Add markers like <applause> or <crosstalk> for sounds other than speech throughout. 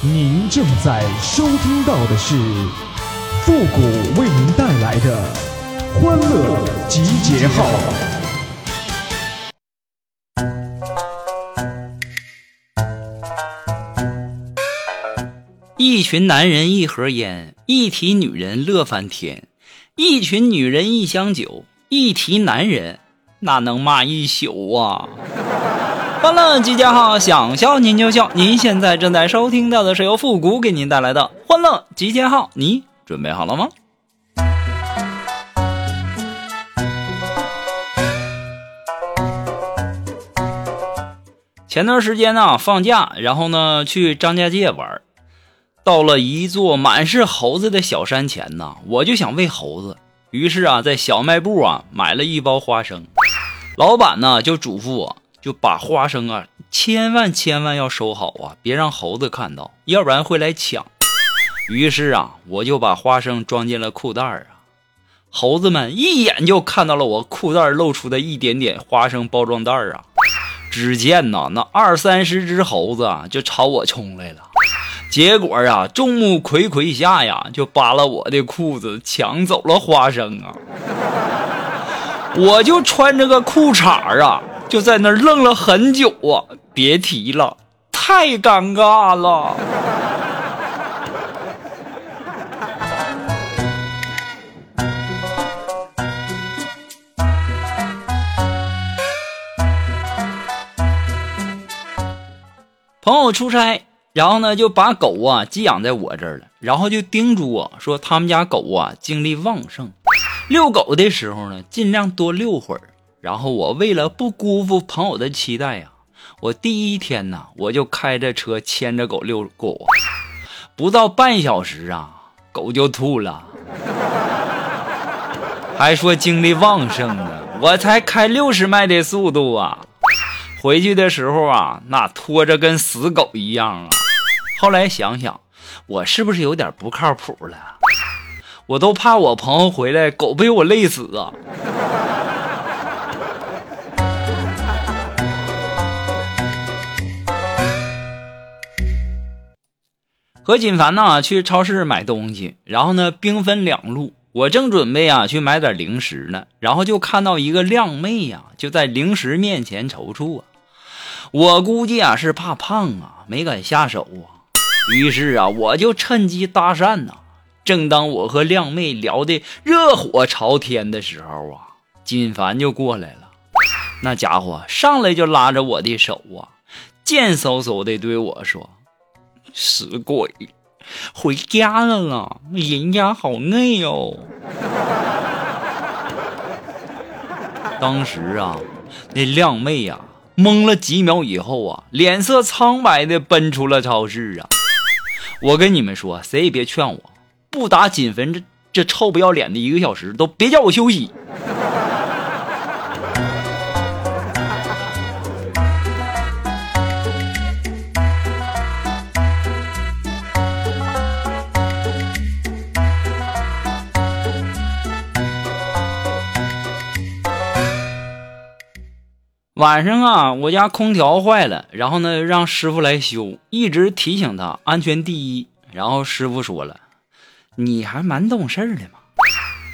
您正在收听到的是复古为您带来的欢乐集结号。一群男人一盒烟，一提女人乐翻天；一群女人一箱酒，一提男人那能骂一宿啊！欢乐集结号，想笑您就笑。您现在正在收听到的是由复古给您带来的欢乐集结号，你准备好了吗？前段时间呢，放假，然后呢去张家界玩，到了一座满是猴子的小山前呢，我就想喂猴子，于是啊，在小卖部啊买了一包花生，老板呢就嘱咐我。就把花生啊，千万千万要收好啊，别让猴子看到，要不然会来抢。于是啊，我就把花生装进了裤袋啊。猴子们一眼就看到了我裤袋露出的一点点花生包装袋啊。只见呐，那二三十只猴子啊，就朝我冲来了。结果啊，众目睽睽下呀，就扒了我的裤子，抢走了花生啊。我就穿着个裤衩啊。就在那儿愣了很久啊！别提了，太尴尬了。朋友出差，然后呢就把狗啊寄养在我这儿了，然后就叮嘱我说，他们家狗啊精力旺盛，遛狗的时候呢尽量多遛会儿。然后我为了不辜负朋友的期待呀，我第一天呢，我就开着车牵着狗遛狗，不到半小时啊，狗就吐了，还说精力旺盛呢。我才开六十迈的速度啊，回去的时候啊，那拖着跟死狗一样啊。后来想想，我是不是有点不靠谱了？我都怕我朋友回来，狗被我累死啊。和锦凡呢去超市买东西，然后呢兵分两路，我正准备啊去买点零食呢，然后就看到一个靓妹呀就在零食面前踌躇啊，我估计啊是怕胖啊没敢下手啊，于是啊我就趁机搭讪呐。正当我和靓妹聊的热火朝天的时候啊，锦凡就过来了，那家伙上来就拉着我的手啊，贱嗖嗖的对我说。死鬼，回家了啦！人家好累哦。当时啊，那靓妹呀，懵了几秒以后啊，脸色苍白的奔出了超市啊。我跟你们说，谁也别劝我，不打锦坟这这臭不要脸的一个小时，都别叫我休息。晚上啊，我家空调坏了，然后呢，让师傅来修，一直提醒他安全第一。然后师傅说了：“你还蛮懂事的嘛，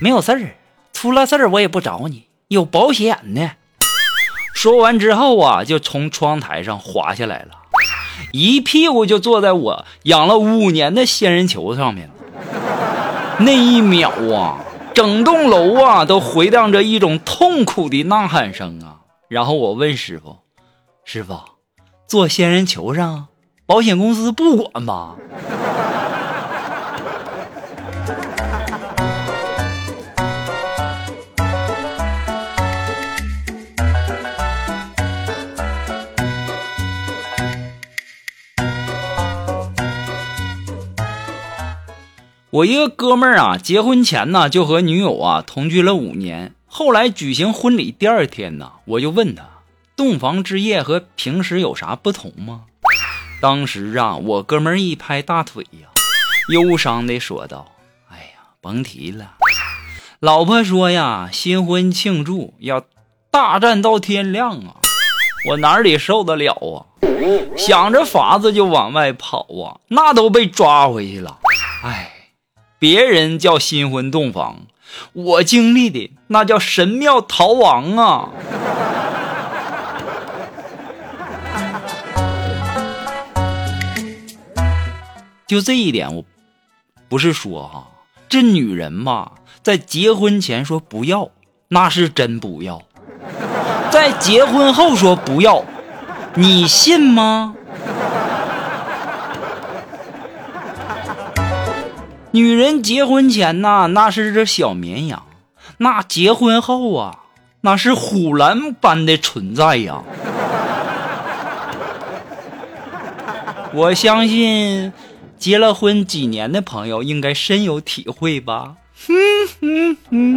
没有事儿，出了事儿我也不找你，有保险呢。”说完之后啊，就从窗台上滑下来了，一屁股就坐在我养了五年的仙人球上面。那一秒啊，整栋楼啊都回荡着一种痛苦的呐喊声啊。然后我问师傅：“师傅，坐仙人球上，保险公司不管吧？” <laughs> 我一个哥们儿啊，结婚前呢就和女友啊同居了五年。后来举行婚礼第二天呢，我就问他，洞房之夜和平时有啥不同吗？当时啊，我哥们一拍大腿呀，忧伤的说道：“哎呀，甭提了，老婆说呀，新婚庆祝要大战到天亮啊，我哪里受得了啊？想着法子就往外跑啊，那都被抓回去了。哎，别人叫新婚洞房，我经历的那叫神庙逃亡啊！就这一点，我不是说哈，这女人吧，在结婚前说不要，那是真不要；在结婚后说不要，你信吗？女人结婚前呐，那是只小绵羊；那结婚后啊，那是虎狼般的存在呀！<laughs> 我相信。结了婚几年的朋友应该深有体会吧？朋 <laughs>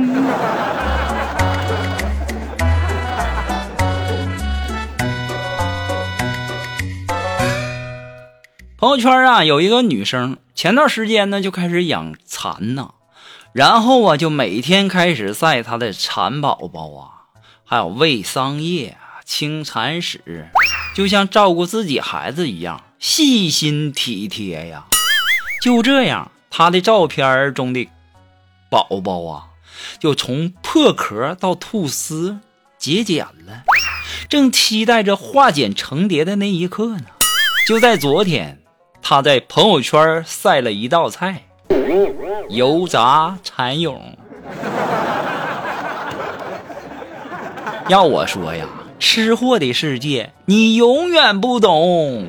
圈啊，有一个女生，前段时间呢就开始养蚕呢，然后啊就每天开始晒她的蚕宝宝啊，还有喂桑叶、清蚕屎，就像照顾自己孩子一样细心体贴呀。就这样，他的照片中的宝宝啊，就从破壳到吐丝结茧了，正期待着化茧成蝶的那一刻呢。就在昨天，他在朋友圈晒了一道菜——油炸蚕蛹。要我说呀，吃货的世界你永远不懂。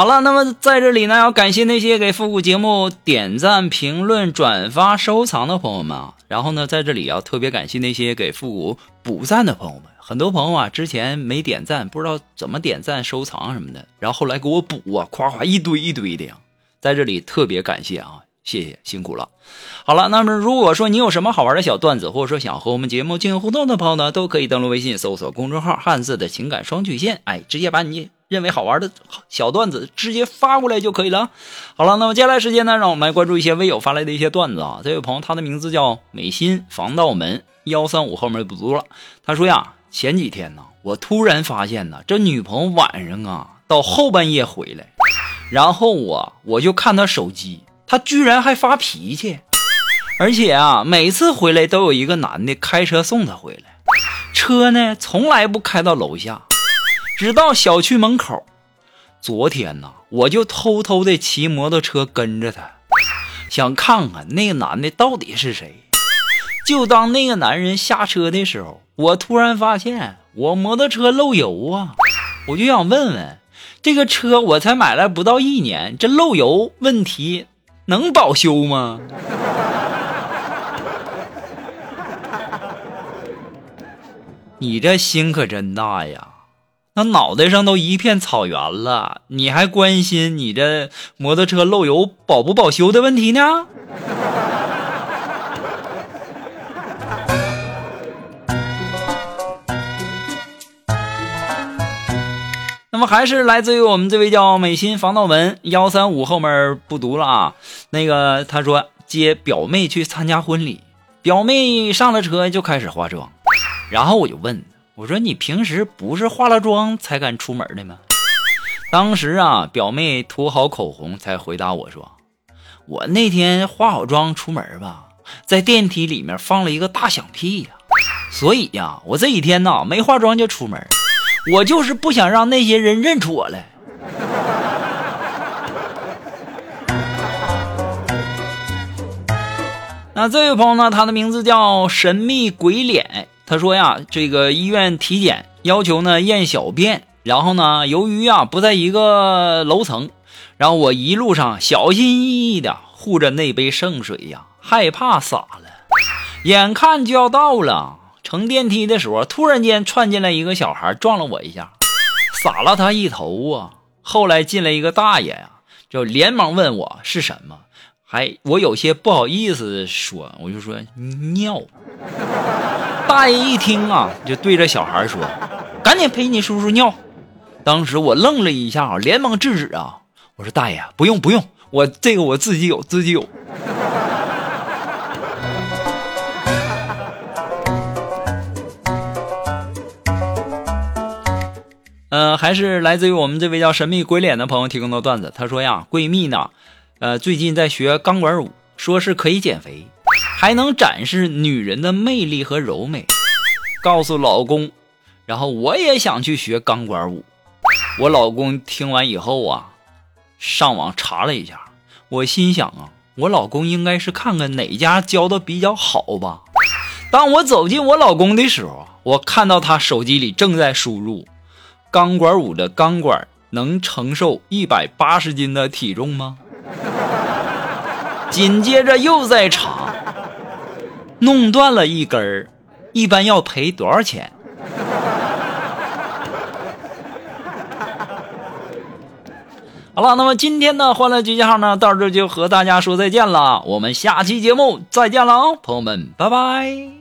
好了，那么在这里呢，要感谢那些给复古节目点赞、评论、转发、收藏的朋友们啊。然后呢，在这里要特别感谢那些给复古补赞的朋友们。很多朋友啊，之前没点赞，不知道怎么点赞、收藏什么的，然后后来给我补啊，夸夸一堆一堆的呀。在这里特别感谢啊，谢谢辛苦了。好了，那么如果说你有什么好玩的小段子，或者说想和我们节目进行互动的朋友呢，都可以登录微信搜索公众号“汉字的情感双曲线”，哎，直接把你。认为好玩的小段子直接发过来就可以了。好了，那么接下来时间呢，让我们来关注一些微友发来的一些段子啊。这位朋友他的名字叫美心防盗门幺三五后面不读了。他说呀，前几天呢，我突然发现呢，这女朋友晚上啊到后半夜回来，然后我我就看他手机，他居然还发脾气，而且啊每次回来都有一个男的开车送他回来，车呢从来不开到楼下。直到小区门口，昨天呢，我就偷偷的骑摩托车跟着他，想看看那个男的到底是谁。就当那个男人下车的时候，我突然发现我摩托车漏油啊！我就想问问，这个车我才买来不到一年，这漏油问题能保修吗？<laughs> 你这心可真大呀！那脑袋上都一片草原了，你还关心你这摩托车漏油保不保修的问题呢？么还是来自于我们这位叫美心防盗门幺三五后面不读了啊。那个他说接表妹去参加婚礼，表妹上了车就开始化妆，然后我就问。我说你平时不是化了妆才敢出门的吗？当时啊，表妹涂好口红才回答我说：“我那天化好妆出门吧，在电梯里面放了一个大响屁呀，所以呀，我这几天呢没化妆就出门，我就是不想让那些人认出我来。”那这位朋友呢，他的名字叫神秘鬼脸。他说呀，这个医院体检要求呢验小便，然后呢，由于啊不在一个楼层，然后我一路上小心翼翼的护着那杯圣水呀，害怕洒了。眼看就要到了，乘电梯的时候，突然间窜进来一个小孩，撞了我一下，洒了他一头啊。后来进来一个大爷呀，就连忙问我是什么，还我有些不好意思说，我就说尿。大爷一听啊，就对着小孩说：“赶紧陪你叔叔尿。”当时我愣了一下，连忙制止啊，我说：“大爷，不用不用，我这个我自己有，自己有。”呃，还是来自于我们这位叫神秘鬼脸的朋友提供的段子。他说呀，闺蜜呢，呃，最近在学钢管舞，说是可以减肥，还能展示女人的魅力和柔美。告诉老公，然后我也想去学钢管舞。我老公听完以后啊，上网查了一下，我心想啊，我老公应该是看看哪家教的比较好吧。当我走进我老公的时候，我看到他手机里正在输入。钢管舞的钢管能承受一百八十斤的体重吗？紧接着又在查，弄断了一根儿，一般要赔多少钱？好了，那么今天的欢乐集结号呢，到这就和大家说再见了。我们下期节目再见了啊，朋友们，拜拜。